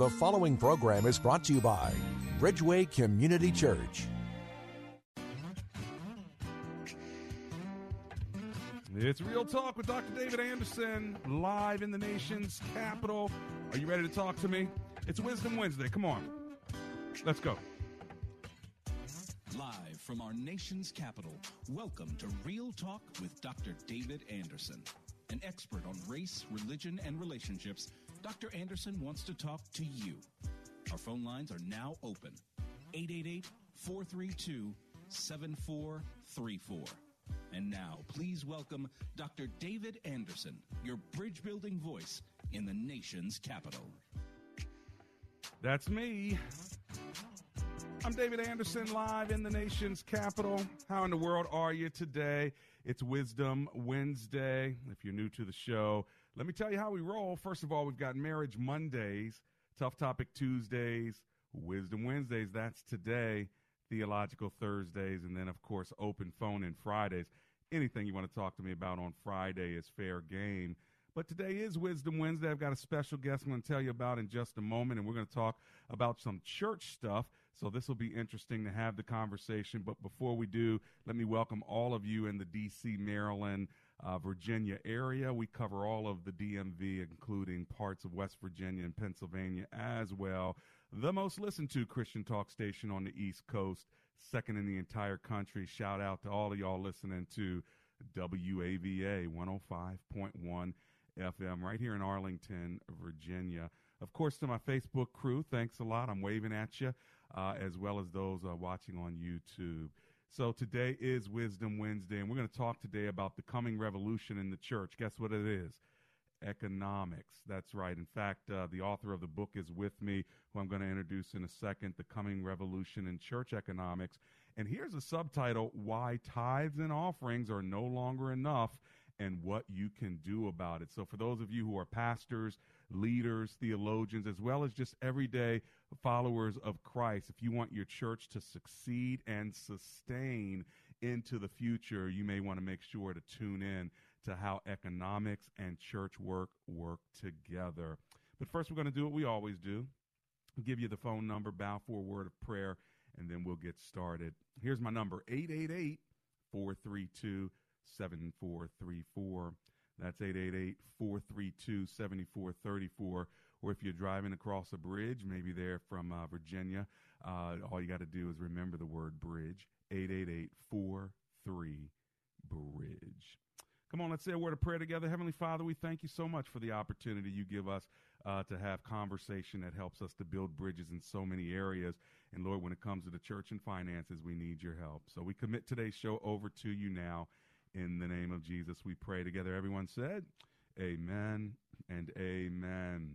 The following program is brought to you by Bridgeway Community Church. It's Real Talk with Dr. David Anderson, live in the nation's capital. Are you ready to talk to me? It's Wisdom Wednesday. Come on. Let's go. Live from our nation's capital, welcome to Real Talk with Dr. David Anderson. An expert on race, religion, and relationships, Dr. Anderson wants to talk to you. Our phone lines are now open 888 432 7434. And now, please welcome Dr. David Anderson, your bridge building voice in the nation's capital. That's me. I'm David Anderson, live in the nation's capital. How in the world are you today? It's Wisdom Wednesday. If you're new to the show, let me tell you how we roll. First of all, we've got Marriage Mondays, Tough Topic Tuesdays, Wisdom Wednesdays. That's today. Theological Thursdays, and then, of course, Open Phone and Fridays. Anything you want to talk to me about on Friday is fair game. But today is Wisdom Wednesday. I've got a special guest I'm going to tell you about in just a moment, and we're going to talk about some church stuff. So this will be interesting to have the conversation. But before we do, let me welcome all of you in the D.C., Maryland, uh, Virginia area. We cover all of the DMV, including parts of West Virginia and Pennsylvania as well. The most listened to Christian talk station on the East Coast, second in the entire country. Shout out to all of y'all listening to WAVA 105.1 FM right here in Arlington, Virginia. Of course, to my Facebook crew, thanks a lot. I'm waving at you, uh, as well as those uh, watching on YouTube. So today is Wisdom Wednesday, and we're going to talk today about the coming revolution in the church. Guess what it is? Economics. That's right. In fact, uh, the author of the book is with me, who I'm going to introduce in a second The Coming Revolution in Church Economics. And here's a subtitle Why Tithes and Offerings Are No Longer Enough and What You Can Do About It. So, for those of you who are pastors, leaders, theologians, as well as just everyday followers of Christ, if you want your church to succeed and sustain into the future, you may want to make sure to tune in to how economics and church work work together. But first, we're going to do what we always do give you the phone number, bow for a word of prayer, and then we'll get started. Here's my number 888 432 7434. That's 888 432 7434. Or if you're driving across a bridge, maybe they're from uh, Virginia, uh, all you got to do is remember the word bridge 888 43 Bridge. Come on, let's say a word of prayer together. Heavenly Father, we thank you so much for the opportunity you give us uh, to have conversation that helps us to build bridges in so many areas. And Lord, when it comes to the church and finances, we need your help. So we commit today's show over to you now. In the name of Jesus, we pray together. Everyone said, Amen and Amen.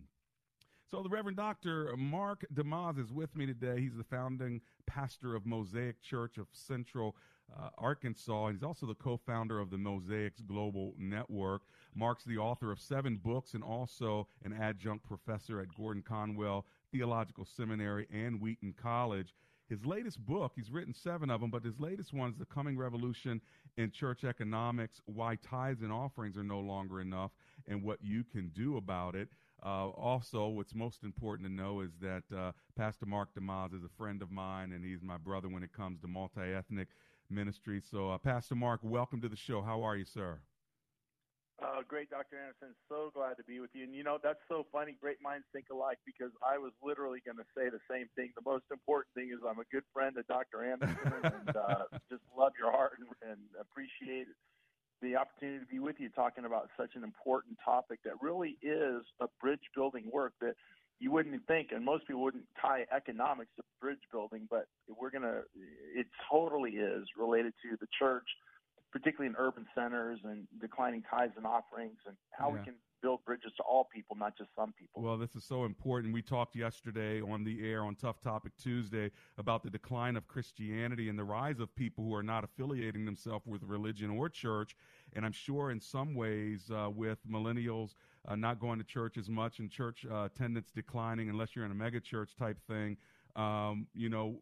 So, the Reverend Dr. Mark DeYmaz is with me today. He's the founding pastor of Mosaic Church of Central uh, Arkansas. He's also the co founder of the Mosaix Global Network. Mark's the author of seven books and also an adjunct professor at Gordon Conwell Theological Seminary and Wheaton College. His latest book, he's written seven of them, but his latest one is The Coming Revolution in Church Economics Why Tithes and Offerings Are No Longer Enough and What You Can Do About It. Uh, also, what's most important to know is that uh, Pastor Mark DeYmaz is a friend of mine, and he's my brother when it comes to multi ethnic ministry. So, uh, Pastor Mark, welcome to the show. How are you, sir? Uh, great, Dr. Anderson. So glad to be with you. And you know, that's so funny. Great minds think alike because I was literally going to say the same thing. The most important thing is I'm a good friend of Dr. Anderson and uh, just love your heart and, and appreciate the opportunity to be with you talking about such an important topic that really is a bridge building work that you wouldn't think, and most people wouldn't tie economics to bridge building, but we're going to, it totally is related to the church particularly in urban centers and declining tithes and offerings, and how Yeah. we can build bridges to all people, not just some people. Well, this is so important. We talked yesterday on the air on Tough Topic Tuesday about the decline of Christianity and the rise of people who are not affiliating themselves with religion or church. And I'm sure in some ways, uh, with millennials uh, not going to church as much and church uh, attendance declining, unless you're in a mega church type thing, um, you know,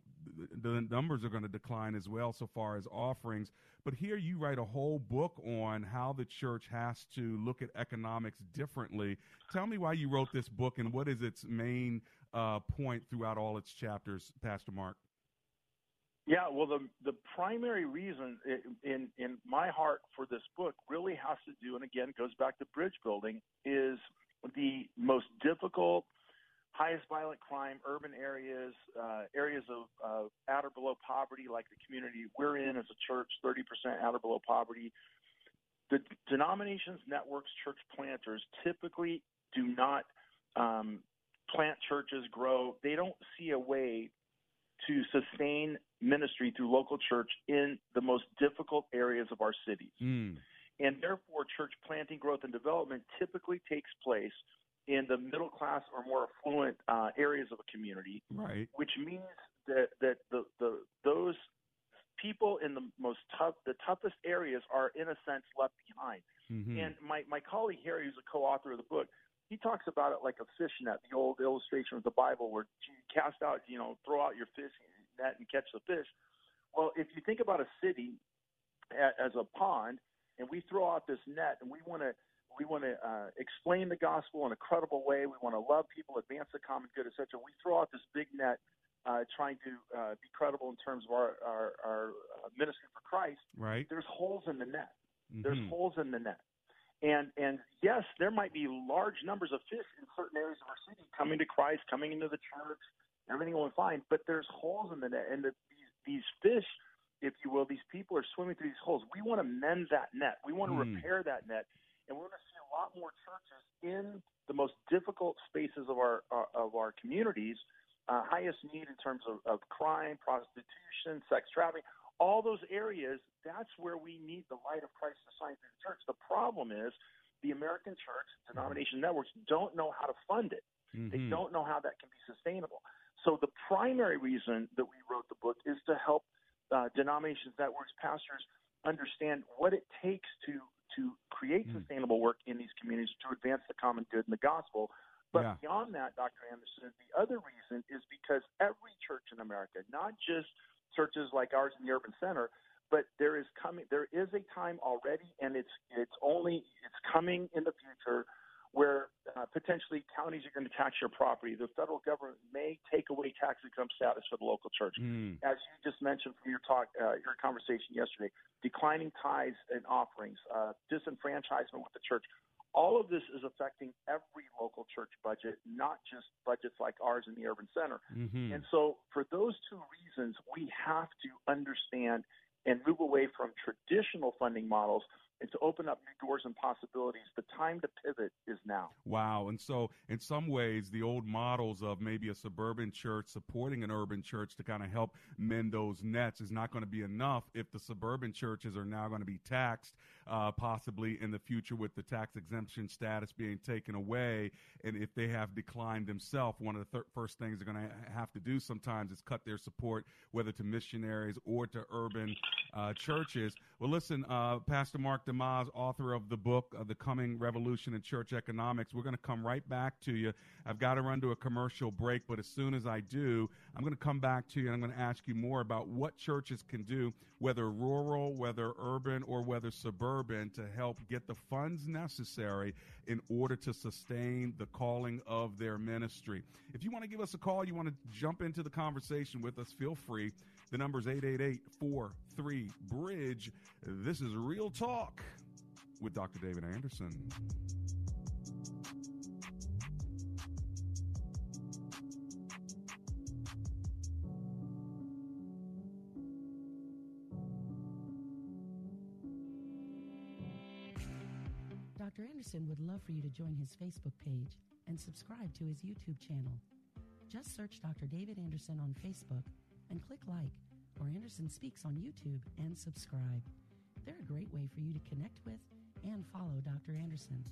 the, numbers are going to decline as well so far as offerings. But here you write a whole book on how the church has to look at economics differently. Tell me why you wrote this book and what is its main uh, point throughout all its chapters, Pastor Mark. Yeah, well, the the primary reason in in my heart for this book really has to do, and again, goes back to bridge building, is the most difficult, highest violent crime, urban areas, uh, areas of uh, at or below poverty, like the community we're in as a church, 30% at or below poverty. The denominations, networks, church planters typically do not um, plant churches, grow. They don't see a way to sustain ministry through local church in the most difficult areas of our cities. Mm. And therefore, church planting, growth, and development typically takes place in the middle class or more affluent uh, areas of a community, Right. which means that, that the, the, those people in the most tough, the toughest areas are, in a sense, left behind. Mm-hmm. And my, my colleague Harry, who's a co-author of the book, he talks about it like a fish net, the old illustration of the Bible where you cast out, you know, throw out your fish net and catch the fish. Well, if you think about a city as a pond, and we throw out this net, and we want to we want to uh, explain the gospel in a credible way. We want to love people, advance the common good, etc. We throw out this big net, uh, trying to uh, be credible in terms of our our, our uh, ministry for Christ. Right. There's holes in the net. There's Mhm. holes in the net. And and yes, there might be large numbers of fish in certain areas of our city coming to Christ, coming into the church, everything going fine. But there's holes in the net, and the, these these fish, if you will, these people are swimming through these holes. We want to mend that net. We want to Mm. repair that net, and we're going to see a lot more churches in the most difficult spaces of our uh, of our communities, uh, highest need in terms of, of crime, prostitution, sex trafficking all those areas, that's where we need the light of Christ to shine through the church. The problem is the American church, denomination networks, don't know how to fund it. They Mhm. don't know how that can be sustainable. So the primary reason that we wrote the book is to help uh, denominations, networks, pastors understand what it takes to to create Mm. sustainable work in these communities to advance the common good and the gospel. But Yeah. beyond that, Dr. Anderson, the other reason is because every church in America, not just churches like ours in the urban center, but there is coming there is a time already and it's it's only it's coming in the future where uh, potentially counties are going to tax your property. The federal government may take away tax exempt status for the local church. Mm. As you just mentioned from your talk, uh, your conversation yesterday, declining tithes and offerings, uh, disenfranchisement with the church. All of this is affecting every local church budget, not just budgets like ours in the urban center. Mhm. And so, for those two reasons, we have to understand and move away from traditional funding models and to open up new doors and possibilities. The time to pivot is now. Wow. And so, in some ways, the old models of maybe a suburban church supporting an urban church to kind of help mend those nets is not going to be enough if the suburban churches are now going to be taxed, uh, possibly in the future with the tax exemption status being taken away. And if they have declined themselves, one of the thir- first things they're going to have to do sometimes is cut their support, whether to missionaries or to urban uh, churches. Well, listen, uh, Pastor Mark DeYmaz, author of the book, uh, The Coming Revolution in Church Economics, we're going to come right back to you. I've got to run to a commercial break, but as soon as I do, I'm going to come back to you and I'm going to ask you more about what churches can do, whether rural, whether urban, or whether suburban, to help get the funds necessary in order to sustain the calling of their ministry. If you want to give us a call, you want to jump into the conversation with us, feel free. The number's is 888 43 Bridge. This is Real Talk with Dr. David Anderson. Dr. Anderson would love for you to join his Facebook page and subscribe to his YouTube channel. Just search Dr. David Anderson on Facebook and click like or Anderson Speaks on YouTube and subscribe. They're a great way for you to connect with and follow Dr. Anderson.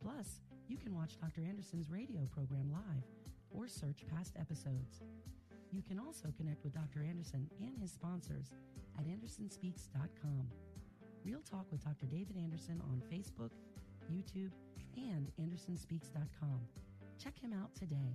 Plus, you can watch Dr. Anderson's radio program live or search past episodes. You can also connect with Dr. Anderson and his sponsors at AndersonSpeaks.com. Real Talk with Dr. David Anderson on Facebook, YouTube, and AndersonSpeaks.com. Check him out today.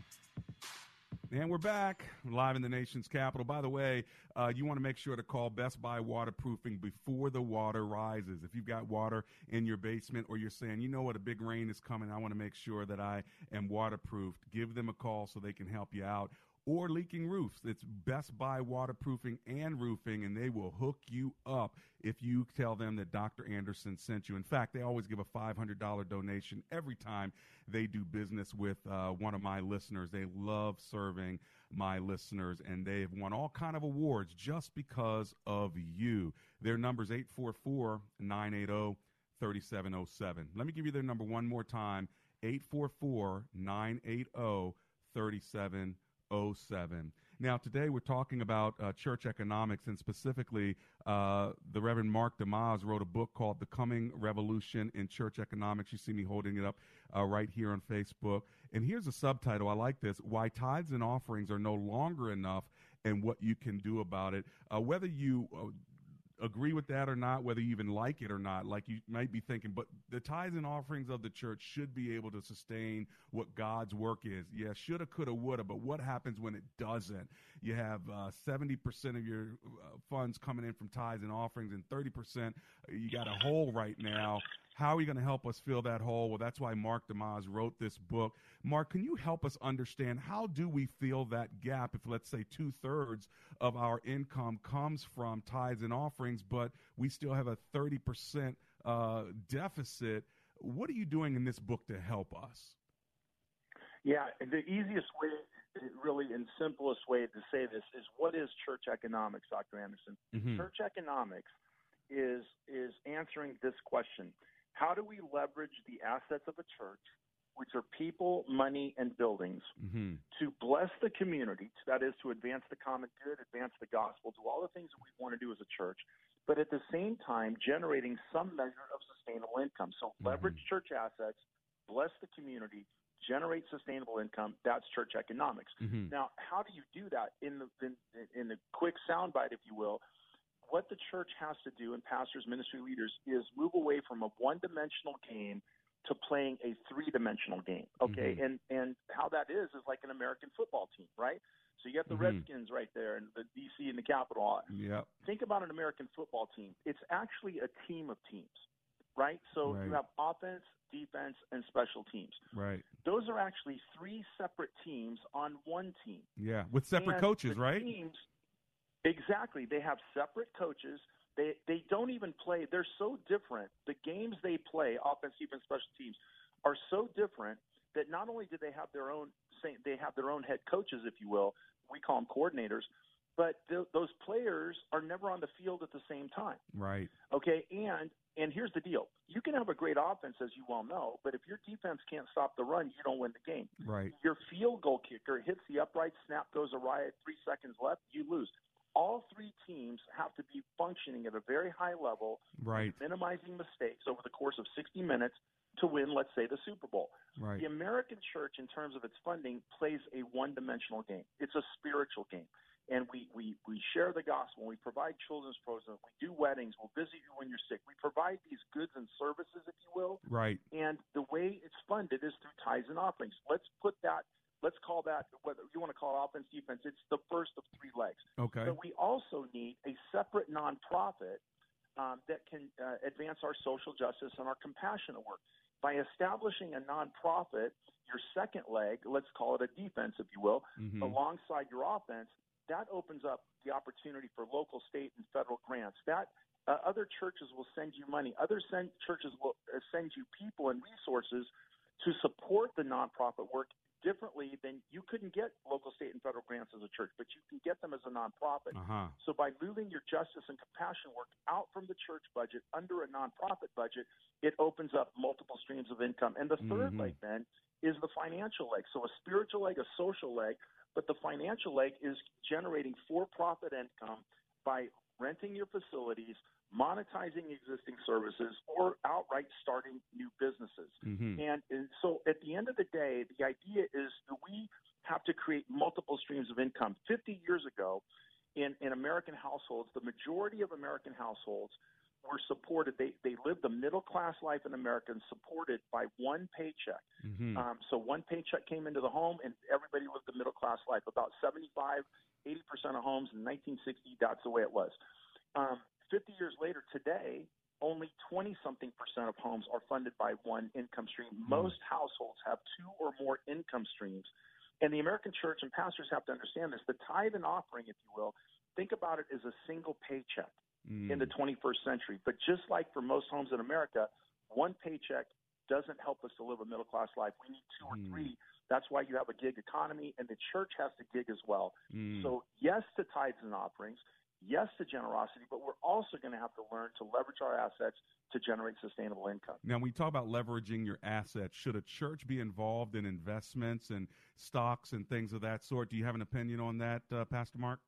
And we're back live in the nation's capital. By the way, uh, you want to make sure to call Best Buy Waterproofing before the water rises. If you've got water in your basement or you're saying, you know what, a big rain is coming, I want to make sure that I am waterproofed, give them a call so they can help you out or leaking roofs. It's Best Buy Waterproofing and Roofing, and they will hook you up if you tell them that Dr. Anderson sent you. In fact, they always give a $500 donation every time they do business with uh, one of my listeners. They love serving my listeners, and they have won all kind of awards just because of you. Their number is 844 980 3707. Let me give you their number one more time 844 980 3707. 07. Now, today we're talking about uh, church economics, and specifically, uh, the Reverend Mark DeYmaz wrote a book called The Coming Revolution in Church Economics. You see me holding it up uh, right here on Facebook. And here's a subtitle. I like this Why Tithes and Offerings Are No Longer Enough and What You Can Do About It. Uh, whether you uh, agree with that or not, whether you even like it or not. Like you might be thinking, but the tithes and offerings of the church should be able to sustain what God's work is. Yeah, shoulda, coulda, woulda, but what happens when it doesn't? You have uh, 70% of your uh, funds coming in from tithes and offerings, and 30% uh, you got a hole right now how are you going to help us fill that hole? Well, that's why Mark DeYmaz wrote this book. Mark, can you help us understand how do we fill that gap if, let's say, two thirds of our income comes from tithes and offerings, but we still have a 30% uh, deficit? What are you doing in this book to help us? Yeah, the easiest way, really, and simplest way to say this is what is church economics, Dr. Anderson? Mm-hmm. Church economics is is answering this question how do we leverage the assets of a church, which are people, money, and buildings, mm-hmm. to bless the community? That is, to advance the common good, advance the gospel, do all the things that we want to do as a church, but at the same time, generating some measure of sustainable income. So, mm-hmm. leverage church assets, bless the community, generate sustainable income. That's church economics. Mm-hmm. Now, how do you do that in the in, in the quick soundbite, if you will? What the church has to do, and pastors, ministry leaders, is move away from a one-dimensional game to playing a three-dimensional game. Okay, mm-hmm. and and how that is is like an American football team, right? So you got the mm-hmm. Redskins right there, and the DC and the Capitol. Yeah. Think about an American football team. It's actually a team of teams, right? So right. you have offense, defense, and special teams. Right. Those are actually three separate teams on one team. Yeah, with separate and coaches, right? Teams, Exactly. They have separate coaches. They they don't even play. They're so different. The games they play, offense, defense, special teams, are so different that not only do they have their own they have their own head coaches, if you will, we call them coordinators, but th- those players are never on the field at the same time. Right. Okay, and and here's the deal: you can have a great offense, as you well know, but if your defense can't stop the run, you don't win the game. Right. Your field goal kicker hits the upright, snap goes awry at three seconds left, you lose. All three teams have to be functioning at a very high level, Right. minimizing mistakes over the course of 60 minutes to win, let's say, the Super Bowl. Right. The American church, in terms of its funding, plays a one dimensional game. It's a spiritual game. And we, we, we share the gospel. We provide children's programs. We do weddings. We'll visit you when you're sick. We provide these goods and services, if you will. Right. And the way it's funded is through tithes and offerings. Let's put that, let's call that, whether you want to call it offense, defense, it's the first of three legs. Okay. But we also need a separate nonprofit um, that can uh, advance our social justice and our compassionate work. By establishing a nonprofit, your second leg, let's call it a defense, if you will, Mhm. alongside your offense, that opens up the opportunity for local, state, and federal grants. That uh, other churches will send you money. Other send, churches will uh, send you people and resources to support the nonprofit work differently than you couldn't get local, state, and federal grants as a church, but you can get them as a nonprofit. Uh-huh. So by moving your justice and compassion work out from the church budget under a nonprofit budget, it opens up multiple streams of income. And the 3rd Mhm. leg then is the financial leg. So a spiritual leg, a social leg, but the financial leg is generating for-profit income by renting your facilities, monetizing existing services, or outright starting new businesses. Mhm. And, and so at the end of the day, the idea is that we have to create multiple streams of income. 50 years ago, in, in American households, the majority of American households were supported. They, they lived a middle class life in America and supported by one paycheck. Mhm. Um, so one paycheck came into the home, and everybody lived the middle class life. About 75, 80% of homes in 1960, that's the way it was. Um, 50 years later, today, only 20 something percent of homes are funded by one income stream. Hmm. Most households have two or more income streams. And the American church and pastors have to understand this. The tithe and offering, if you will, think about it as a single paycheck hmm. in the 21st century. But just like for most homes in America, one paycheck doesn't help us to live a middle class life. We need two or hmm. three. That's why you have a gig economy, and the church has to gig as well. Mm. So, yes to tithes and offerings, yes to generosity, but we're also going to have to learn to leverage our assets to generate sustainable income. Now, when we talk about leveraging your assets, should a church be involved in investments and stocks and things of that sort? Do you have an opinion on that, uh, Pastor Mark?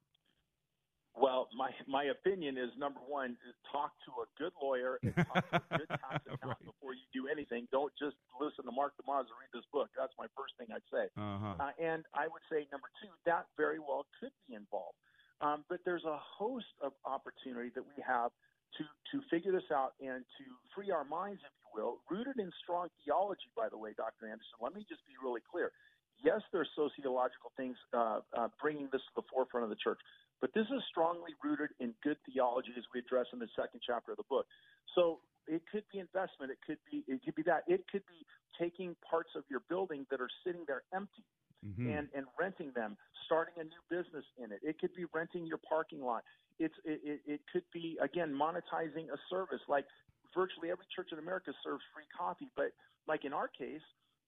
Well, my my opinion is number one, is talk to a good lawyer and talk to a good tax accountant before you do anything. Don't just listen to Mark DeYmaz and read this book. That's my first thing I'd say. Uh-huh. Uh, and I would say number two, that very well could be involved. Um, but there's a host of opportunity that we have to to figure this out and to free our minds, if you will, rooted in strong theology. By the way, Dr. Anderson, let me just be really clear. Yes, there's sociological things uh, uh, bringing this to the forefront of the church, but this is strongly rooted in good theology, as we address in the second chapter of the book. So it could be investment. It could be it could be that. It could be taking parts of your building that are sitting there empty Mhm. and and renting them, starting a new business in it. It could be renting your parking lot. It's it, it, it could be again monetizing a service like virtually every church in America serves free coffee, but like in our case,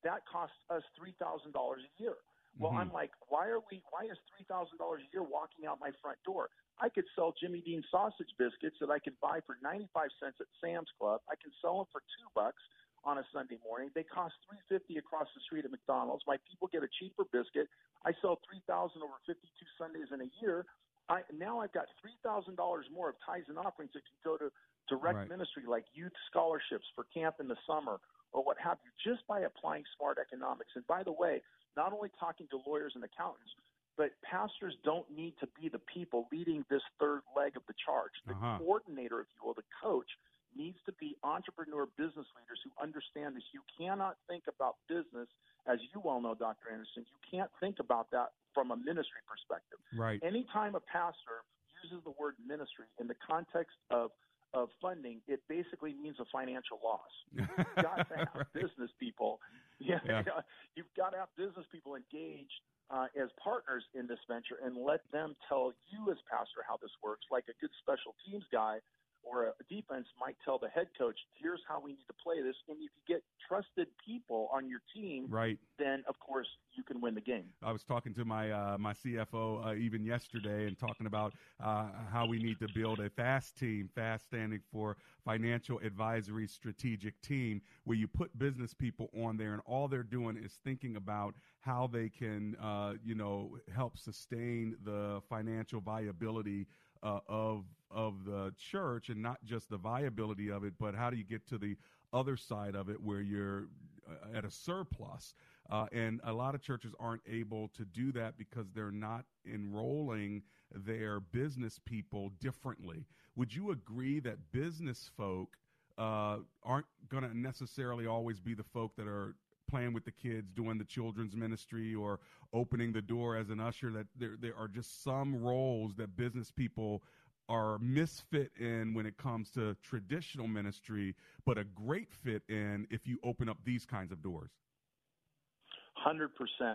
that costs us three thousand dollars a year. Well, Mhm. I'm like, why are we? Why is three thousand dollars a year walking out my front door? I could sell Jimmy Dean sausage biscuits that I could buy for ninety five cents at Sam's Club. I can sell them for two bucks on a Sunday morning. They cost three fifty across the street at McDonald's. My people get a cheaper biscuit. I sell three thousand over fifty two Sundays in a year. I now I've got three thousand dollars more of tithes and offerings that can go to direct Right. ministry like youth scholarships for camp in the summer or what have you, just by applying smart economics. And by the way, not only talking to lawyers and accountants, but pastors don't need to be the people leading this third leg of the charge. The Uh-huh. coordinator, if you will, the coach, needs to be entrepreneur business leaders who understand this. You cannot think about business, as you well know, Dr. Anderson, you can't think about that from a ministry perspective. Right. Anytime a pastor uses the word ministry in the context of of funding, it basically means a financial loss. You've got to have business people. Yeah, Yeah. you've got to have business people engaged uh, as partners in this venture and let them tell you as pastor how this works, like a good special teams guy or a defense might tell the head coach, "Here's how we need to play this." And if you get trusted people on your team, right, then of course you can win the game. I was talking to my uh, my CFO uh, even yesterday and talking about uh, how we need to build a FAST team, FAST standing for Financial Advisory Strategic Team, where you put business people on there and all they're doing is thinking about how they can, uh, you know, help sustain the financial viability uh, of of the church, and not just the viability of it, but how do you get to the other side of it where you're uh, at a surplus? Uh, and a lot of churches aren't able to do that because they're not enrolling their business people differently. Would you agree that business folk uh, aren't going to necessarily always be the folk that are playing with the kids, doing the children's ministry, or opening the door as an usher? That there, there are just some roles that business people are misfit in when it comes to traditional ministry, but a great fit in if you open up these kinds of doors. 100%.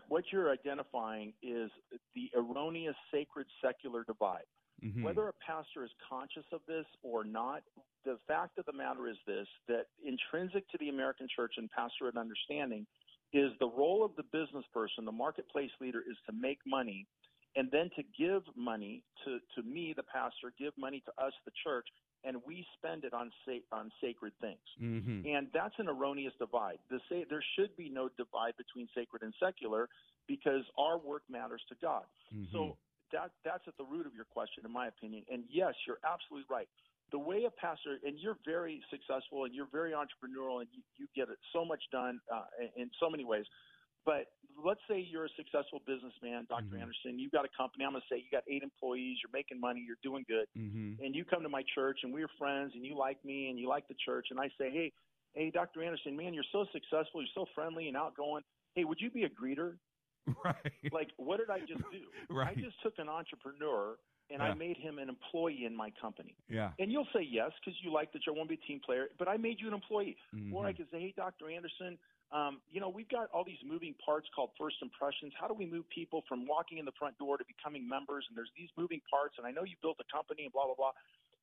What you're identifying is the erroneous sacred secular divide. Mm-hmm. Whether a pastor is conscious of this or not, the fact of the matter is this that intrinsic to the American church and pastorate understanding is the role of the business person, the marketplace leader, is to make money and then to give money to, to me, the pastor, give money to us, the church, and we spend it on sa- on sacred things. Mm-hmm. And that's an erroneous divide. The say, there should be no divide between sacred and secular because our work matters to God. Mm-hmm. So that that's at the root of your question, in my opinion. And yes, you're absolutely right. The way a pastor, and you're very successful, and you're very entrepreneurial, and you, you get so much done uh, in, in so many ways. But let's say you're a successful businessman, doctor mm-hmm. Anderson. You've got a company. I'm going to say you got eight employees. You're making money. You're doing good. Mm-hmm. And you come to my church, and we're friends, and you like me, and you like the church. And I say, hey, hey, Doctor Anderson, man, you're so successful. You're so friendly and outgoing. Hey, would you be a greeter? Right. Like, what did I just do? right. I just took an entrepreneur and yeah. I made him an employee in my company. Yeah. And you'll say yes because you like the job. I want to be a team player, but I made you an employee. Mm-hmm. Or I could say, hey, Dr. Anderson, um, you know, we've got all these moving parts called first impressions. How do we move people from walking in the front door to becoming members? And there's these moving parts. And I know you built a company and blah blah blah.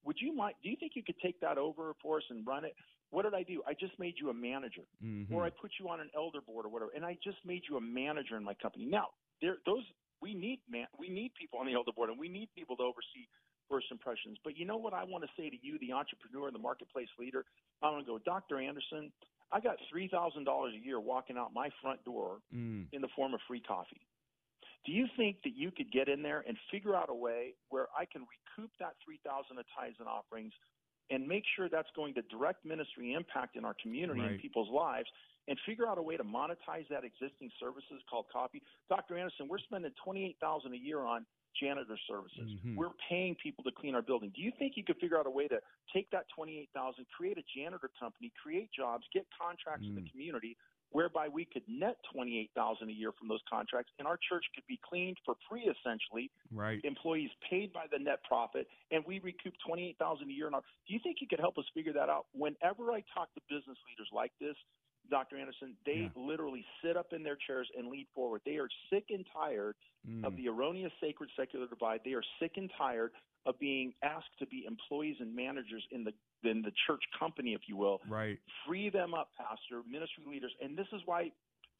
Would you mind? Do you think you could take that over for us and run it? What did I do? I just made you a manager, mm-hmm. or I put you on an elder board or whatever, and I just made you a manager in my company. Now, there, those we need man, we need people on the elder board, and we need people to oversee first impressions. But you know what I want to say to you, the entrepreneur, and the marketplace leader? I want to go, Dr. Anderson, I got three thousand dollars a year walking out my front door mm. in the form of free coffee. Do you think that you could get in there and figure out a way where I can recoup that three thousand of tithes and offerings and make sure that's going to direct ministry impact in our community right. and people's lives and figure out a way to monetize that existing services called copy. Dr. Anderson, we're spending twenty eight thousand a year on janitor services. Mm-hmm. We're paying people to clean our building. Do you think you could figure out a way to take that 28,000, create a janitor company, create jobs, get contracts mm. in the mm. community whereby we could net 28,000 a year from those contracts and our church could be cleaned for free essentially. Right. Employees paid by the net profit and we recoup 28,000 a year. Do you think you could help us figure that out? Whenever I talk to business leaders like this, Dr. Anderson, they yeah. literally sit up in their chairs and lead forward. They are sick and tired mm. of the erroneous sacred secular divide. They are sick and tired of being asked to be employees and managers in the in the church company, if you will. Right. Free them up, pastor, ministry leaders, and this is why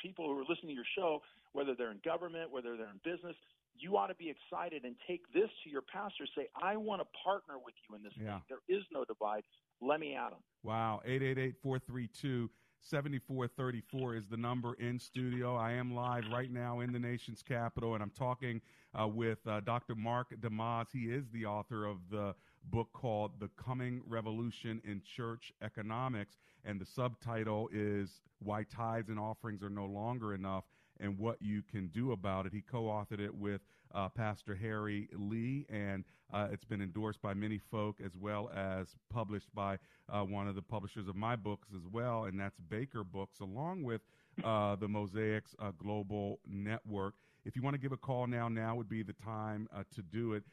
people who are listening to your show, whether they're in government, whether they're in business, you ought to be excited and take this to your pastor. Say, I want to partner with you in this yeah. thing. There is no divide. Let me at them. Wow. 888 432 7434 is the number in studio. I am live right now in the nation's capital, and I'm talking uh, with uh, Dr. Mark DeYmaz. He is the author of the book called The Coming Revolution in Church Economics, and the subtitle is Why Tithes and Offerings Are No Longer Enough and What You Can Do About It. He co authored it with uh, Pastor Harry Li, and uh, it's been endorsed by many folk as well as published by uh, one of the publishers of my books as well, and that's Baker Books, along with uh, the Mosaix uh, Global Network. If you want to give a call now, now would be the time uh, to do it.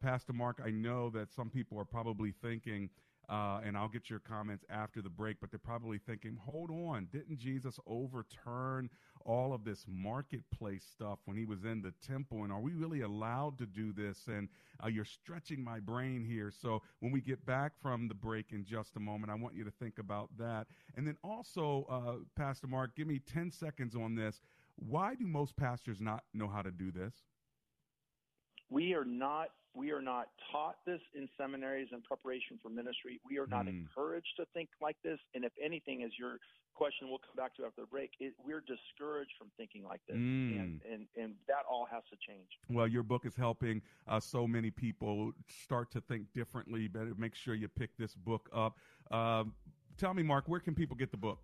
Pastor Mark, I know that some people are probably thinking, uh, and I'll get your comments after the break. But they're probably thinking, hold on, didn't Jesus overturn all of this marketplace stuff when he was in the temple? And are we really allowed to do this? And uh, you're stretching my brain here. So when we get back from the break in just a moment, I want you to think about that. And then also, uh, Pastor Mark, give me 10 seconds on this. Why do most pastors not know how to do this? We are not we are not taught this in seminaries in preparation for ministry. We are not mm. encouraged to think like this. And if anything, as your question we'll come back to after the break, it, we're discouraged from thinking like this. Mm. And, and, and that all has to change. Well, your book is helping uh, so many people start to think differently. Better make sure you pick this book up. Uh, tell me, Mark, where can people get the book?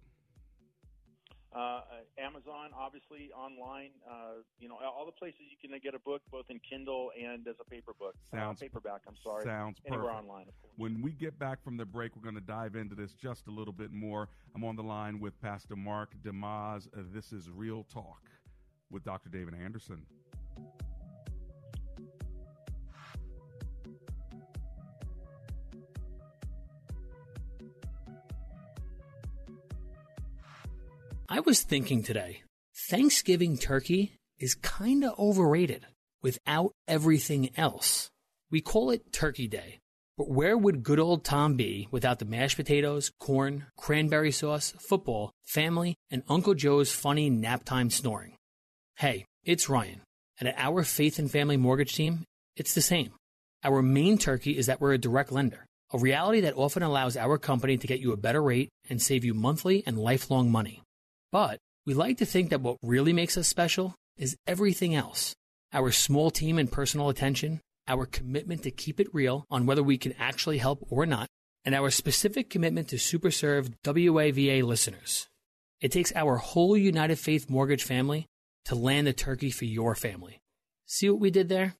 Uh, Amazon, obviously, online. Uh, you know, all the places you can get a book, both in Kindle and as a paper book. Uh, sounds uh, paperback. I'm sorry. Sounds anywhere perfect. online. When we get back from the break, we're going to dive into this just a little bit more. I'm on the line with Pastor Mark DeYmaz. Uh, this is Real Talk with Dr. David Anderson. I was thinking today, Thanksgiving turkey is kinda overrated without everything else. We call it Turkey Day, but where would good old Tom be without the mashed potatoes, corn, cranberry sauce, football, family, and Uncle Joe's funny naptime snoring? Hey, it's Ryan, and at our Faith and Family Mortgage team, it's the same. Our main turkey is that we're a direct lender, a reality that often allows our company to get you a better rate and save you monthly and lifelong money. But we like to think that what really makes us special is everything else our small team and personal attention, our commitment to keep it real on whether we can actually help or not, and our specific commitment to super serve WAVA listeners. It takes our whole United Faith Mortgage family to land the turkey for your family. See what we did there?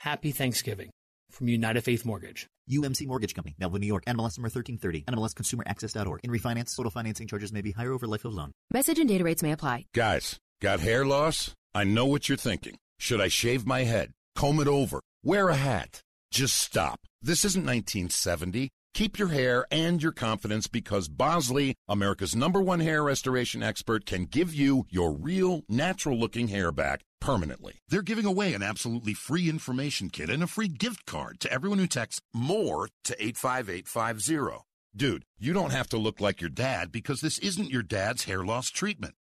Happy Thanksgiving from United Faith Mortgage. UMC Mortgage Company, Melville, New York. NMLS number 1330. NMLSConsumerAccess.org. In refinance, total financing charges may be higher over life of loan. Message and data rates may apply. Guys, got hair loss? I know what you're thinking. Should I shave my head? Comb it over? Wear a hat? Just stop. This isn't 1970. Keep your hair and your confidence because Bosley, America's number one hair restoration expert, can give you your real, natural looking hair back permanently. They're giving away an absolutely free information kit and a free gift card to everyone who texts MORE to 85850. Dude, you don't have to look like your dad because this isn't your dad's hair loss treatment.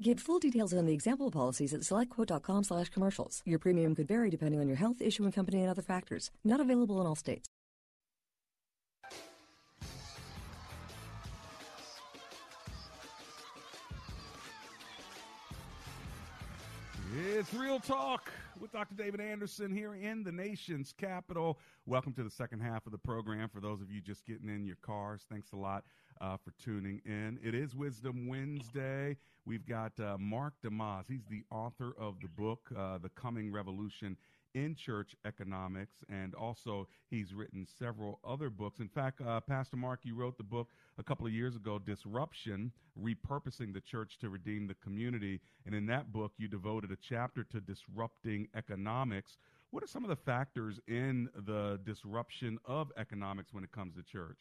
Get full details on the example policies at selectquote.com slash commercials. Your premium could vary depending on your health, issuing company, and other factors. Not available in all states. It's Real Talk with Dr. David Anderson here in the nation's capital. Welcome to the second half of the program. For those of you just getting in your cars, thanks a lot uh, for tuning in. It is Wisdom Wednesday. We've got uh, Mark DeYmaz. He's the author of the book, uh, The Coming Revolution in church economics, and also he's written several other books. In fact, uh, Pastor Mark, you wrote the book a couple of years ago, Disruption Repurposing the Church to Redeem the Community. And in that book, you devoted a chapter to disrupting economics. What are some of the factors in the disruption of economics when it comes to church?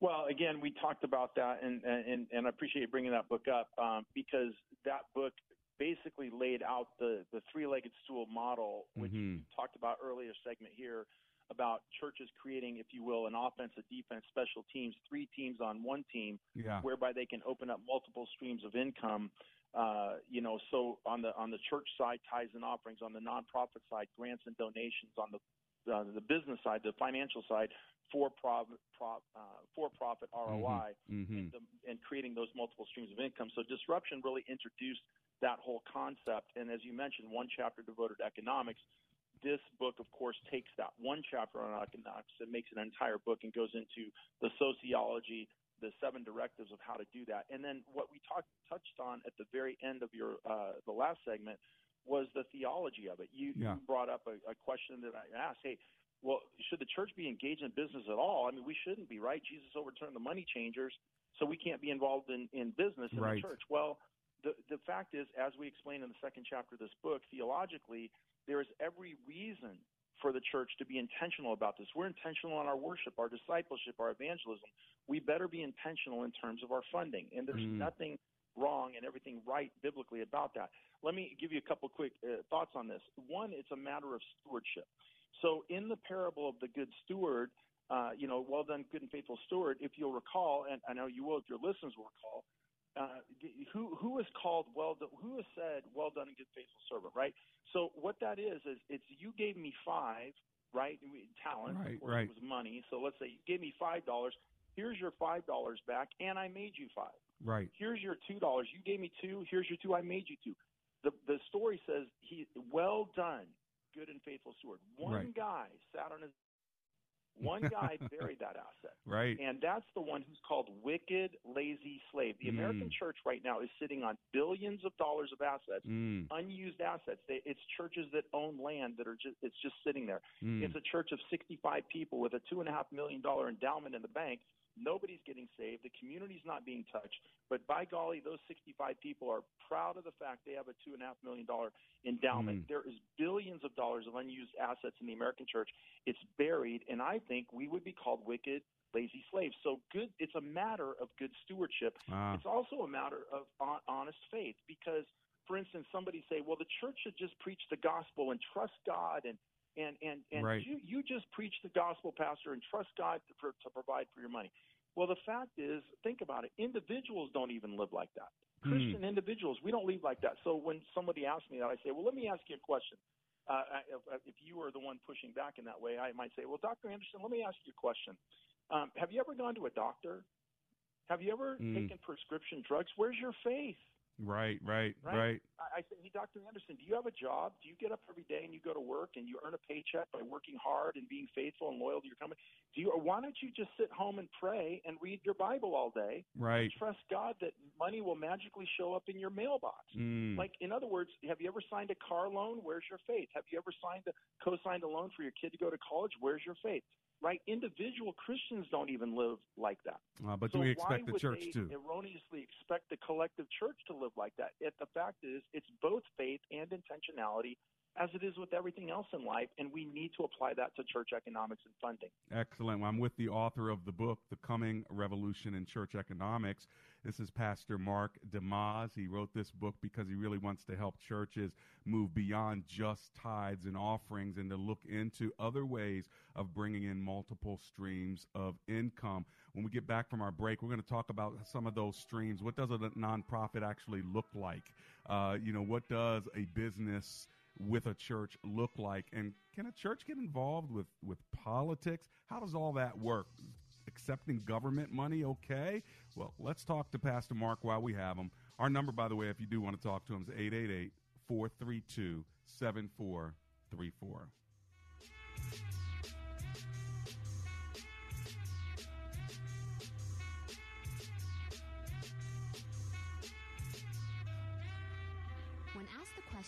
Well, again, we talked about that, and and, and I appreciate you bringing that book up um, because that book basically laid out the the three-legged stool model, which mm-hmm. we talked about earlier segment here about churches creating, if you will, an offense, a defense, special teams, three teams on one team, yeah. whereby they can open up multiple streams of income. Uh, you know, so on the on the church side, tithes and offerings. On the nonprofit side, grants and donations. On the uh, the business side, the financial side, for profit, pro, uh, for profit ROI, mm-hmm. and, the, and creating those multiple streams of income. So disruption really introduced that whole concept. And as you mentioned, one chapter devoted to economics. This book, of course, takes that one chapter on economics and makes an entire book and goes into the sociology, the seven directives of how to do that. And then what we talked touched on at the very end of your uh, the last segment was the theology of it. You, yeah. you brought up a, a question that I asked. Hey, well, should the church be engaged in business at all? I mean, we shouldn't be, right? Jesus overturned the money changers, so we can't be involved in, in business in right. the church. Well, the, the fact is, as we explain in the second chapter of this book, theologically, there is every reason for the church to be intentional about this. We're intentional on our worship, our discipleship, our evangelism. We better be intentional in terms of our funding. And there's Mm. nothing wrong and everything right biblically about that. Let me give you a couple quick uh, thoughts on this. One, it's a matter of stewardship. So in the parable of the good steward, uh, you know, well done, good and faithful steward. If you'll recall, and I know you will, if your listeners will recall, uh, who who is called well done, who has said well done and good faithful servant, right? So what that is is it's you gave me five, right? Talent, right, course, right. it was money. So let's say you gave me five dollars. Here's your five dollars back, and I made you five. Right. Here's your two dollars. You gave me two. Here's your two. I made you two. The the story says he well done, good and faithful steward. One Right. guy sat on his one guy buried that asset. Right. And that's the one who's called wicked, lazy slave. The American Mm. church right now is sitting on billions of dollars of assets, Mm. unused assets. They, it's churches that own land that are just it's just sitting there. Mm. It's a church of 65 people with a two and a half million dollar endowment in the bank. Nobody's getting saved. The community's not being touched. But by golly, those 65 people are proud of the fact they have a two and a half million dollar endowment. Mm. There is billions of dollars of unused assets in the American church. It's buried, and I think we would be called wicked, lazy slaves. So good. It's a matter of good stewardship. Ah. It's also a matter of honest faith because, for instance, somebody say, "Well, the church should just preach the gospel and trust God and." And and and Right. you you just preach the gospel, pastor, and trust God to, for, to provide for your money. Well, the fact is, think about it. Individuals don't even live like that. Hmm. Christian individuals, we don't live like that. So when somebody asks me that, I say, well, let me ask you a question. Uh, if, if you were the one pushing back in that way, I might say, well, Dr. Anderson, let me ask you a question. Um, have you ever gone to a doctor? Have you ever Mm. taken prescription drugs? Where's your faith? Right, right, Right? right. I, I say, hey, Dr. Anderson, do you have a job? Do you get up every day and you go to work and you earn a paycheck by working hard and being faithful and loyal to your company? Do you, or why don't you just sit home and pray and read your Bible all day? Right. And trust God that money will magically show up in your mailbox. Mm. Like, in other words, have you ever signed a car loan? Where's your faith? Have you ever signed a co-signed a loan for your kid to go to college? Where's your faith? Right? Individual Christians don't even live like that. Uh, but so do we why expect the would church they to? erroneously expect the collective church to live like that? The fact is, it's both faith and intentionality, as it is with everything else in life, and we need to apply that to church economics and funding. Excellent. Well, I'm with the author of the book, The Coming Revolution in Church Economics. This is Pastor Mark DeYmaz. He wrote this book because he really wants to help churches move beyond just tithes and offerings and to look into other ways of bringing in multiple streams of income. When we get back from our break, we're going to talk about some of those streams. What does a nonprofit actually look like? Uh, you know, what does a business with a church look like? And can a church get involved with, with politics? How does all that work? Accepting government money, okay? Well, let's talk to Pastor Mark while we have him. Our number, by the way, if you do want to talk to him, is 888 432 7434.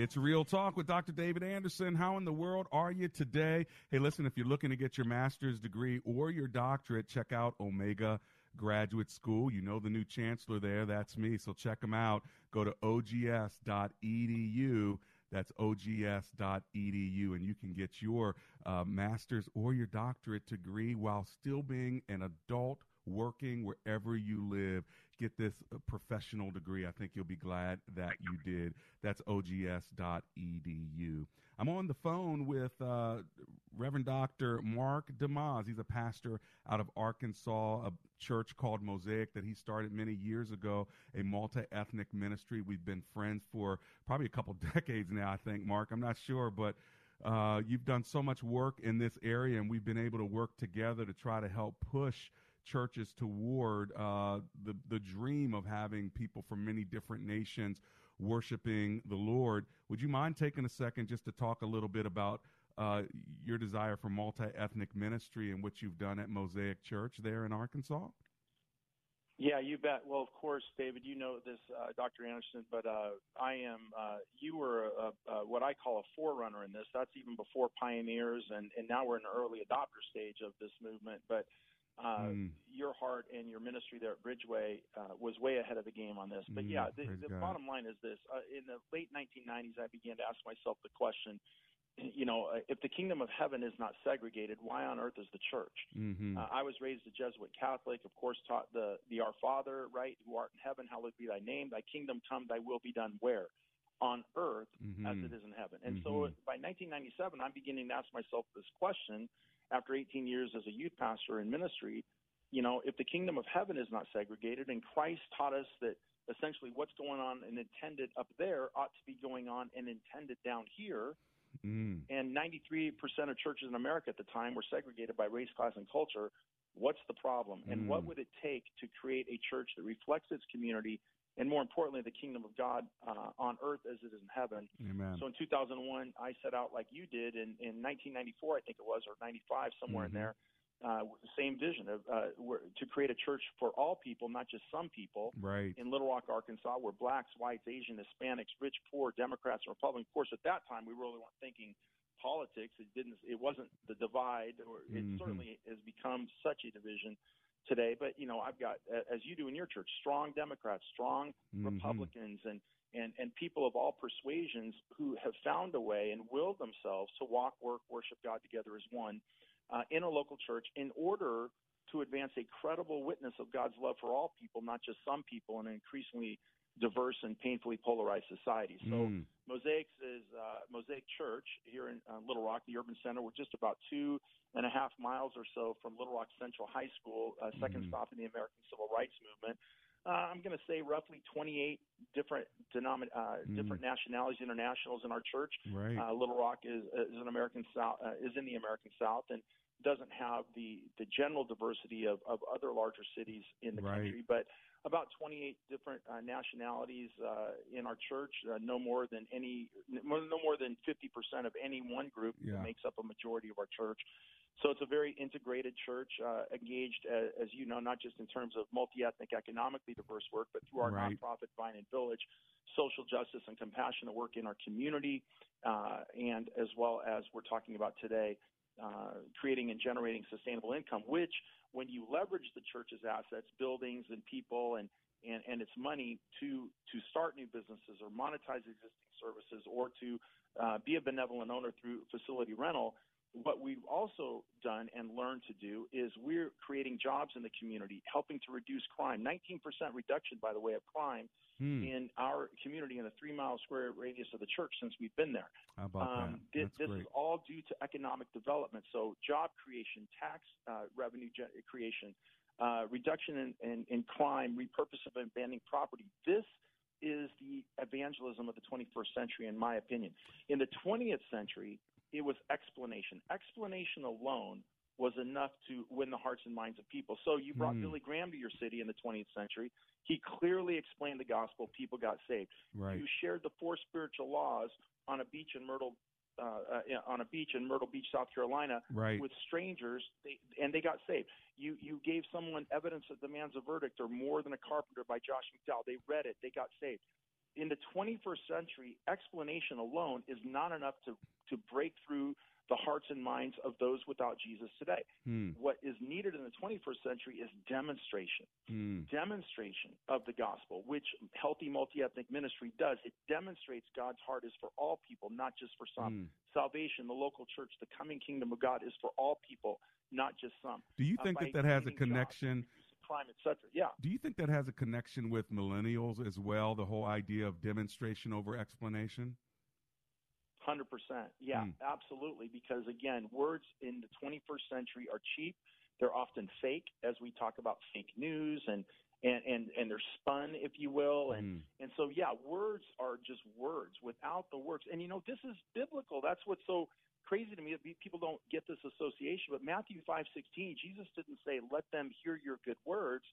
It's Real Talk with Dr. David Anderson. How in the world are you today? Hey, listen, if you're looking to get your master's degree or your doctorate, check out Omega Graduate School. You know the new chancellor there. That's me. So check them out. Go to ogs.edu. That's ogs.edu, and you can get your uh, master's or your doctorate degree while still being an adult working wherever you live. Get this uh, professional degree. I think you'll be glad that you did. That's ogs.edu. I'm on the phone with uh, Reverend Dr. Mark DeYmaz. He's a pastor out of Arkansas, a church called Mosaic that he started many years ago, a multi ethnic ministry. We've been friends for probably a couple decades now, I think, Mark. I'm not sure, but uh, you've done so much work in this area, and we've been able to work together to try to help push churches toward uh, the the dream of having people from many different nations worshiping the Lord. Would you mind taking a second just to talk a little bit about uh, your desire for multi ethnic ministry and what you've done at Mosaic Church there in Arkansas? Yeah, you bet. Well, of course, David, you know this, uh, Dr. Anderson, but uh, I am. Uh, you were a, a, what I call a forerunner in this. That's even before pioneers, and, and now we're in the early adopter stage of this movement. But uh, mm. your heart and your ministry there at Bridgeway uh, was way ahead of the game on this. But mm, yeah, the, the bottom line is this: uh, in the late 1990s, I began to ask myself the question. You know, uh, if the kingdom of heaven is not segregated, why on earth is the church? Mm-hmm. Uh, I was raised a Jesuit Catholic, of course, taught the the Our Father, right, who art in heaven, hallowed be Thy name. Thy kingdom come, Thy will be done. Where? On earth mm-hmm. as it is in heaven. And mm-hmm. so by 1997, I'm beginning to ask myself this question after 18 years as a youth pastor in ministry you know, if the kingdom of heaven is not segregated, and Christ taught us that essentially what's going on and intended up there ought to be going on and intended down here. Mm. And 93% of churches in America at the time were segregated by race, class, and culture. What's the problem? And Mm. what would it take to create a church that reflects its community and, more importantly, the kingdom of God uh, on earth as it is in heaven? Amen. So in 2001, I set out like you did in, in 1994, I think it was, or 95, somewhere Mm-hmm. in there uh, with the same vision of uh, to create a church for all people, not just some people. Right. In Little Rock, Arkansas, where blacks, whites, Asian, Hispanics, rich, poor, Democrats, and Republicans. Of course, at that time, we really weren't thinking politics. It didn't. It wasn't the divide, or it Mhm. certainly has become such a division. Today. But you know, I've got, as you do in your church, strong Democrats, strong Mhm. Republicans, and and and people of all persuasions who have found a way and willed themselves to walk, work, worship God together as one uh, in a local church in order to advance a credible witness of God's love for all people, not just some people, and an increasingly diverse and painfully polarized society. So Mm. Mosaics is uh, Mosaic Church here in uh, Little Rock, the urban center. We're just about two and a half miles or so from Little Rock Central High School, uh, second Mhm. stop in the American Civil Rights Movement. Uh, I'm going to say roughly 28 different denomin- uh, Mm. different nationalities, internationals in our church. Right. Uh, Little Rock is, is an American South uh, is in the American South and doesn't have the the general diversity of, of other larger cities in the Right. country, but about 28 different uh, nationalities uh, in our church, uh, no more than any no more than 50% of any one group Yeah. makes up a majority of our church. So it's a very integrated church, uh, engaged, uh, as you know, not just in terms of multi-ethnic, economically diverse work, but through our Right. nonprofit Vine and Village, social justice and compassionate work in our community, uh, and as well as we're talking about today, uh, creating and generating sustainable income, which when you leverage the church's assets, buildings and people and, and, and its money to, to start new businesses or monetize existing services or to uh, be a benevolent owner through facility rental, what we've also done and learned to do is we're creating jobs in the community, helping to reduce crime. 19% reduction, by the way, of crime Hmm. in our community in a three mile square radius of the church since we've been there. How about Um, that? That's this great. is all due to economic development. So, job creation, tax uh, revenue ge- creation, uh, reduction in, in, in crime, repurpose of abandoned property. This is the evangelism of the 21st century, in my opinion. In the 20th century, it was explanation. Explanation alone was enough to win the hearts and minds of people. So you brought Hmm. Billy Graham to your city in the 20th century. He clearly explained the gospel. People got saved. Right. You shared the four spiritual laws on a beach in Myrtle, uh, uh, on a beach in Myrtle Beach, South Carolina, Right. with strangers, they, and they got saved. You you gave someone evidence that demands a verdict, or more than a carpenter by Josh McDowell. They read it. They got saved. In the 21st century, explanation alone is not enough to to break through the hearts and minds of those without Jesus today. Hmm. What is needed in the 21st century is demonstration Hmm. demonstration of the gospel, which healthy multi ethnic ministry does. It demonstrates God's heart is for all people, not just for some. Hmm. Salvation, the local church, the coming kingdom of God is for all people, not just some. Do you Uh, think by that that has a connection? Crime, etc. Yeah. Do you think that has a connection with millennials as well? The whole idea of demonstration over explanation. Hundred percent. Yeah, Hmm. absolutely. Because again, words in the 21st century are cheap. They're often fake, as we talk about fake news and and and, and they're spun, if you will. And Hmm. and so yeah, words are just words without the works. And you know, this is biblical. That's what's so crazy to me that people don't get this association. But Matthew five sixteen, Jesus didn't say, "Let them hear your good words."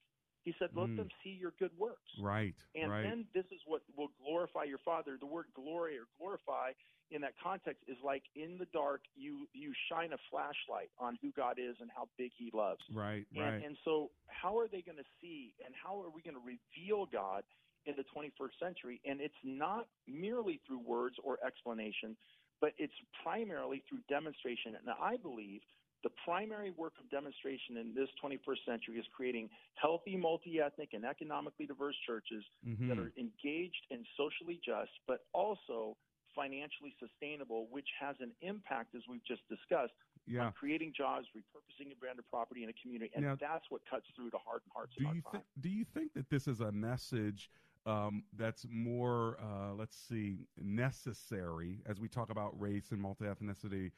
He said, "Let Hmm. them see your good works." Right. And right. then this is what will glorify your Father. The word glory or glorify in that context is like in the dark, you you shine a flashlight on who God is and how big He loves. right. And, right. and so, how are they going to see and how are we going to reveal God in the 21st century? And it's not merely through words or explanation, but it's primarily through demonstration. And I believe the primary work of demonstration in this 21st century is creating healthy, multi ethnic, and economically diverse churches that Mhm. are engaged and socially just, but also financially sustainable, which has an impact, as we've just discussed, Yeah. on creating jobs, repurposing abandoned property in a community, and Now- that's what cuts through to heart and hearts Do of our you time. Do you think that this is a message um, that's more, uh, let's see, necessary as we talk about race and multi ethnicity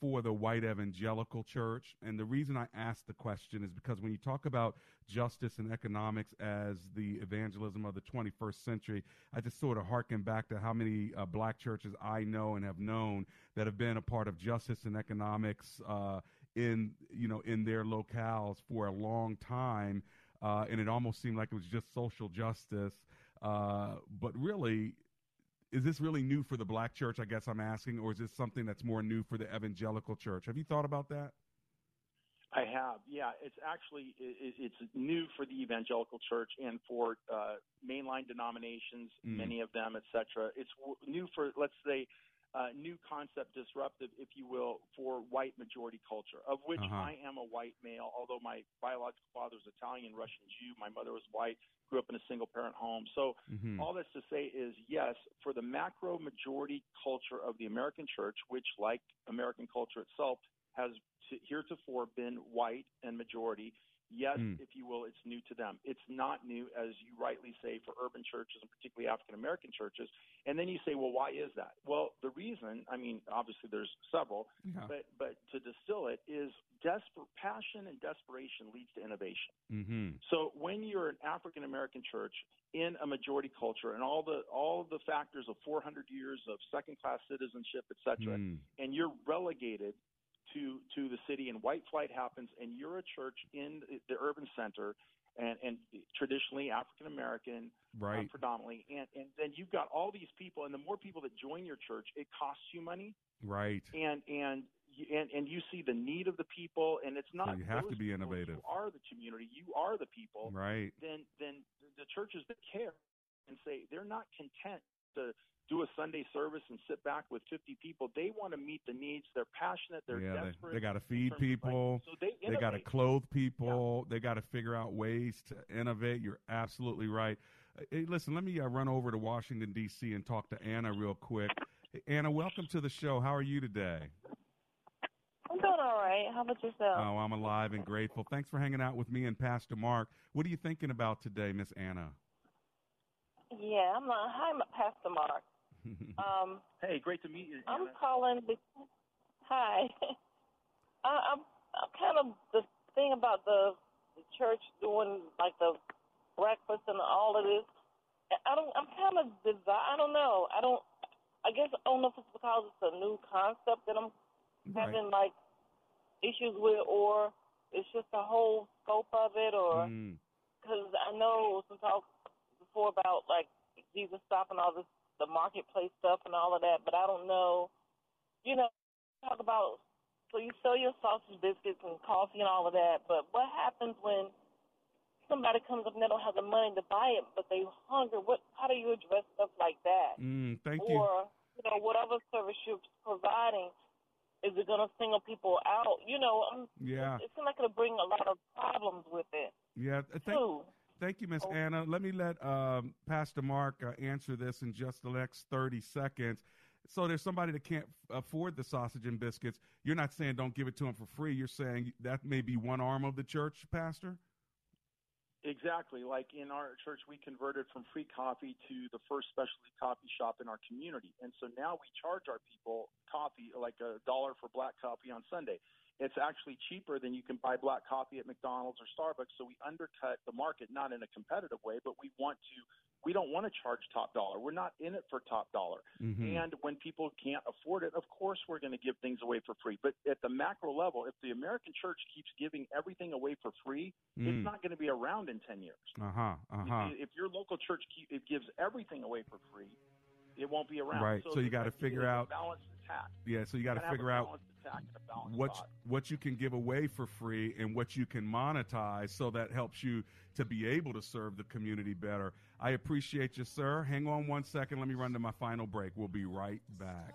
for the white evangelical church? And the reason I ask the question is because when you talk about justice and economics as the evangelism of the 21st century, I just sort of harken back to how many uh, black churches I know and have known that have been a part of justice and economics uh, in you know in their locales for a long time, uh, and it almost seemed like it was just social justice. Uh, but really, is this really new for the black church? I guess I'm asking, or is this something that's more new for the evangelical church? Have you thought about that? I have, yeah. It's actually it, it's new for the evangelical church and for uh, mainline denominations, Mm. many of them, et cetera. It's w- new for let's say uh, new concept disruptive, if you will, for white majority culture, of which Uh-huh. I am a white male, although my biological father was Italian, Russian Jew. My mother was white, grew up in a single parent home. So, Mhm. all this to say is yes, for the macro majority culture of the American church, which, like American culture itself, has to, heretofore been white and majority. Yes, Mm. if you will, it's new to them. It's not new, as you rightly say, for urban churches and particularly African American churches. And then you say, well, why is that? Well, the reason, I mean, obviously there's several, Yeah. but but to distill it is desperate passion and desperation leads to innovation. Mm-hmm. So when you're an African American church in a majority culture and all the all the factors of 400 years of second class citizenship, et cetera, Mm. and you're relegated to to the city and white flight happens and you're a church in the urban center and and traditionally African American Right. uh, predominantly and and then you've got all these people and the more people that join your church it costs you money Right. and and you- and and you see the need of the people and it's not you have to be innovative. you are the community you are the people Right. then then the churches that care and say they're not content to do a Sunday service and sit back with 50 people. They want to meet the needs. They're passionate. They're yeah, desperate. they, they got to feed terms of, like- people. so they they got to clothe people. They got to figure out ways to innovate. You're absolutely right. Uh, Hey, listen, let me uh, run over to Washington D.C. and talk to Anna real quick. Hey, Anna, welcome to the show. How are you today? I'm doing all right. How about yourself? Oh, I'm alive and grateful. Thanks for hanging out with me and Pastor Mark. What are you thinking about today, Miss Anna? Yeah, I'm uh, hi, Pastor Mark. Um, hey, great to meet you. I'm Anna. calling. Be- hi. I, I'm, I'm kind of the thing about the, the church doing like the breakfast and all of this. I don't. I'm kind of. desi- I don't know. I don't. I guess I don't know if it's because it's a new concept that I'm Right. having like issues with, or it's just the whole scope of it, or Mm, because I know some talk before about like Jesus stopping all this the marketplace stuff and all of that, but I don't know. You know, talk about so you sell your sausage biscuits and coffee and all of that, but what happens when somebody comes up and they don't have the money to buy it, but they hungry? What? How do you address stuff like that? mm, thank you. or you know, whatever service you're providing, is it going to single people out? You know, um, Yeah. it seems like it'll bring a lot of problems with it. Yeah, thank, Too. Thank you, Miss Anna. Let me let um, Pastor Mark uh, answer this in just the next 30 seconds. So there's somebody that can't afford the sausage and biscuits. You're not saying don't give it to them for free. You're saying that may be one arm of the church, Pastor? Exactly. Like in our church, we converted from free coffee to the first specialty coffee shop in our community. And so now we charge our people coffee like a dollar for black coffee on Sunday. It's actually cheaper than you can buy black coffee at McDonald's or Starbucks. So we undercut the market, not in a competitive way, but we want to, we don't want to charge top dollar. We're not in it for top dollar. Mhm. And when people can't afford it, of course we're going to give things away for free. But at the macro level, if the American church keeps giving everything away for free, Mm. it's not going to be around in 10 years. Uh huh. Uh huh. If, if your local church keep, it gives everything away for free, it won't be around. Right. So you gotta figure is a out- balanced attack. Yeah, so you got to gotta have a figure out attack and a balanced what thought. what you can give away for free and what you can monetize so that helps you to be able to serve the community better. I appreciate you, sir. Hang on one second. Let me run to my final break. We'll be right back.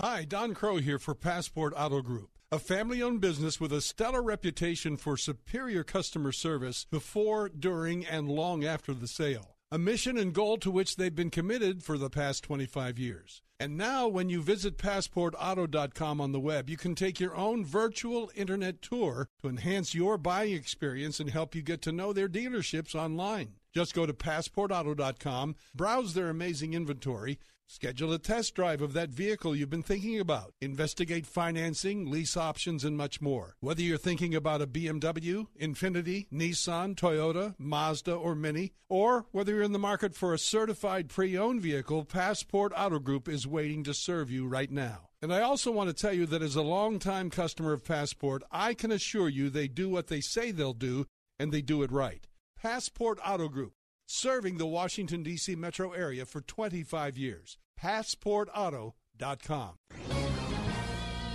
Hi, Don Crow here for Passport Auto Group. a family owned business with a stellar reputation for superior customer service before, during, and long after the sale. A mission and goal to which they've been committed for the past 25 years. And now, when you visit PassportAuto.com on the web, you can take your own virtual internet tour to enhance your buying experience and help you get to know their dealerships online. Just go to PassportAuto.com, browse their amazing inventory, Schedule a test drive of that vehicle you've been thinking about. Investigate financing, lease options, and much more. Whether you're thinking about a BMW, Infiniti, Nissan, Toyota, Mazda, or Mini, or whether you're in the market for a certified pre owned vehicle, Passport Auto Group is waiting to serve you right now. And I also want to tell you that as a longtime customer of Passport, I can assure you they do what they say they'll do, and they do it right. Passport Auto Group serving the Washington, D.C. metro area for 25 years. PassportAuto.com.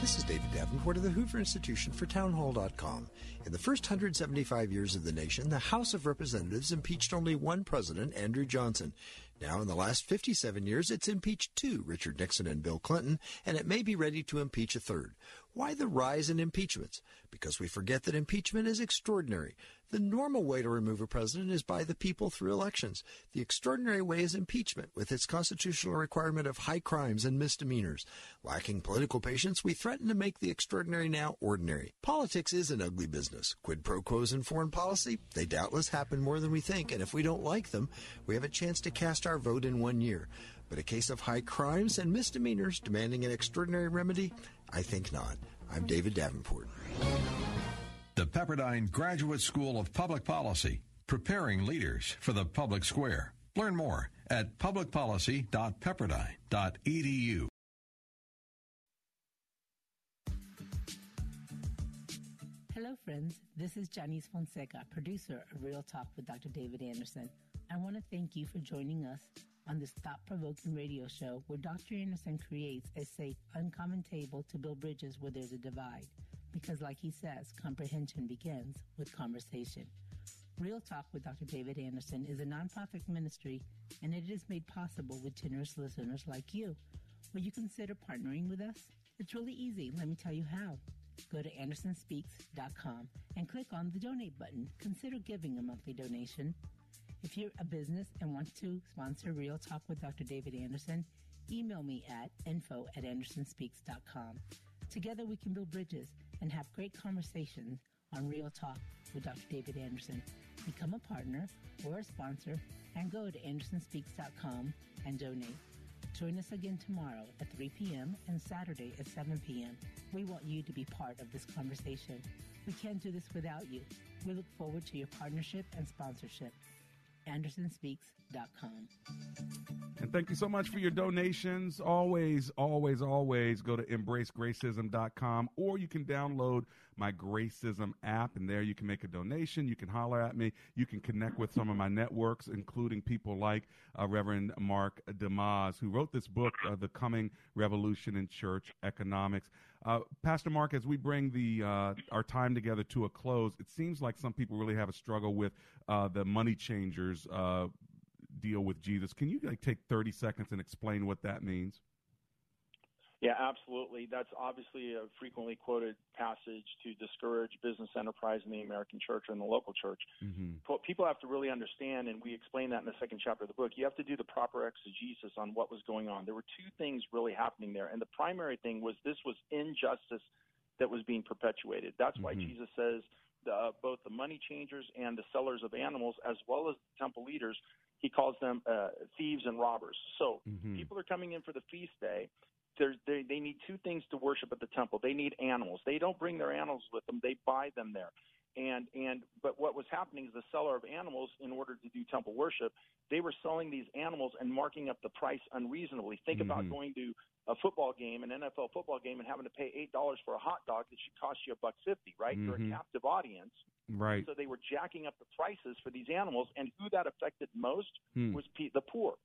This is David Davenport of the Hoover Institution for Townhall.com. In the first 175 years of the nation, the House of Representatives impeached only one president, Andrew Johnson. Now, in the last 57 years, it's impeached two, Richard Nixon and Bill Clinton, and it may be ready to impeach a third. Why the rise in impeachments? Because we forget that impeachment is extraordinary. The normal way to remove a president is by the people through elections. The extraordinary way is impeachment, with its constitutional requirement of high crimes and misdemeanors. Lacking political patience, we threaten to make the extraordinary now ordinary. Politics is an ugly business. Quid pro quos in foreign policy, they doubtless happen more than we think, and if we don't like them, we have a chance to cast our vote in one year. But a case of high crimes and misdemeanors demanding an extraordinary remedy, I think not. I'm David Davenport. The Pepperdine Graduate School of Public Policy, preparing leaders for the public square. Learn more at publicpolicy.pepperdine.edu. Hello, friends. This is Janice Fonseca, producer of Real Talk with Dr. David Anderson. I want to thank you for joining us on this thought provoking radio show where Dr. Anderson creates a safe, uncommon table to build bridges where there's a divide. Because, like he says, comprehension begins with conversation. Real Talk with Dr. David Anderson is a nonprofit ministry, and it is made possible with generous listeners like you. Will you consider partnering with us? It's really easy. Let me tell you how. Go to AndersonSpeaks.com and click on the donate button. Consider giving a monthly donation. If you're a business and want to sponsor Real Talk with Dr. David Anderson, email me at info at AndersonSpeaks.com. Together we can build bridges and have great conversations on Real Talk with Dr. David Anderson. Become a partner or a sponsor and go to AndersonSpeaks.com and donate. Join us again tomorrow at 3 p.m. and Saturday at 7 p.m. We want you to be part of this conversation. We can't do this without you. We look forward to your partnership and sponsorship. AndersonSpeaks.com. And thank you so much for your donations. Always, always, always go to embracegracism.com or you can download my Gracism app, and there you can make a donation. You can holler at me. You can connect with some of my networks, including people like uh, Reverend Mark DeYmaz, who wrote this book, uh, The Coming Revolution in Church Economics. Uh, Pastor Mark, as we bring the uh, our time together to a close, it seems like some people really have a struggle with uh, the money changers uh, deal with Jesus. Can you like take thirty seconds and explain what that means? Yeah, absolutely. That's obviously a frequently quoted passage to discourage business enterprise in the American church or in the local church. Mm-hmm. What people have to really understand, and we explain that in the second chapter of the book, you have to do the proper exegesis on what was going on. There were two things really happening there. And the primary thing was this was injustice that was being perpetuated. That's why Mhm. Jesus says the, uh, both the money changers and the sellers of animals, as well as the temple leaders, he calls them uh, thieves and robbers. So Mhm. people are coming in for the feast day. There's, they, they need two things to worship at the temple. They need animals. They don't bring their animals with them. They buy them there. And and but what was happening is the seller of animals, in order to do temple worship, they were selling these animals and marking up the price unreasonably. Think about Mhm. going to a football game, an NFL football game, and having to pay eight dollars for a hot dog that should cost you a buck fifty. Right? You're a Mhm. captive audience. Right. So they were jacking up the prices for these animals, and who that affected most Hmm. was pe- the poor.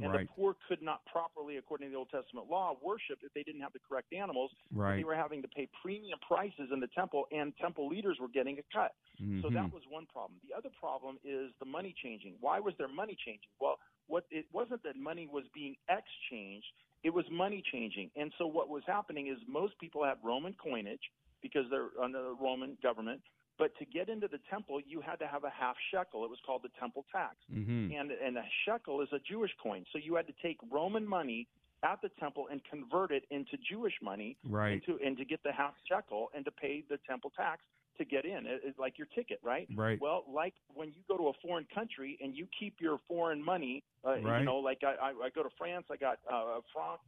And Right. the poor could not properly, according to the Old Testament law, worship if they didn't have the correct animals. Right. They were having to pay premium prices in the temple, and temple leaders were getting a cut. So Mhm. that was one problem. The other problem is the money changing. Why was there money changing? Well, what it wasn't that money was being exchanged; It was money changing. And so what was happening is most people had Roman coinage because they're under the Roman government. But to get into the temple, you had to have a half shekel. It was called the temple tax. Mhm. And and a shekel is a Jewish coin. So you had to take Roman money at the temple and convert it into Jewish money Right. and to and to get the half shekel and to pay the temple tax to get in. It, it's like your ticket, right? Right. Well, like when you go to a foreign country and you keep your foreign money, uh, Right. you know, like I, I, I go to France, I got uh, a franc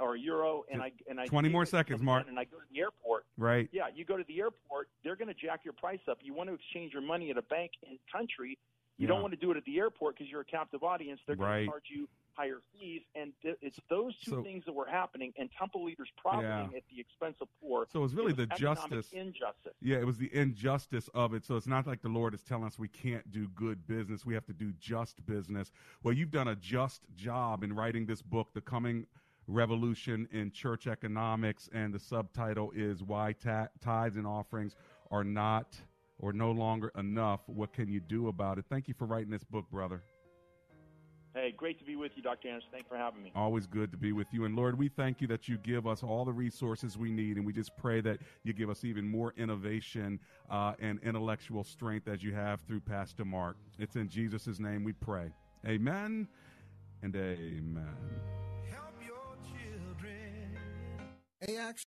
or euro, and I and I 20 more seconds, Mark. and I go to the airport. Right. Yeah, you go to the airport, they're going to jack your price up. You want to exchange your money at a bank in country. You Yeah. don't want to do it at the airport because you're a captive audience. They're going Right. to charge you higher fees, and th- it's those two So- things that were happening, and temple leaders profiting Yeah. at the expense of poor. So it was really It was the justice. injustice. Yeah, it was the injustice of it. So it's not like the Lord is telling us we can't do good business. We have to do just business. Well, you've done a just job in writing this book, The Coming Revolution in Church Economics, and the subtitle is Why Ta- Tithes and Offerings Are Not or No Longer Enough. What can you do about it? Thank you for writing this book, brother. Hey, great to be with you, Dr. Anderson. Thanks for having me. Always good to be with you. And Lord, we thank you that you give us all the resources we need. And we just pray that you give us even more innovation uh, and intellectual strength as you have through Pastor Mark. It's in Jesus' name we pray. Amen and amen. AX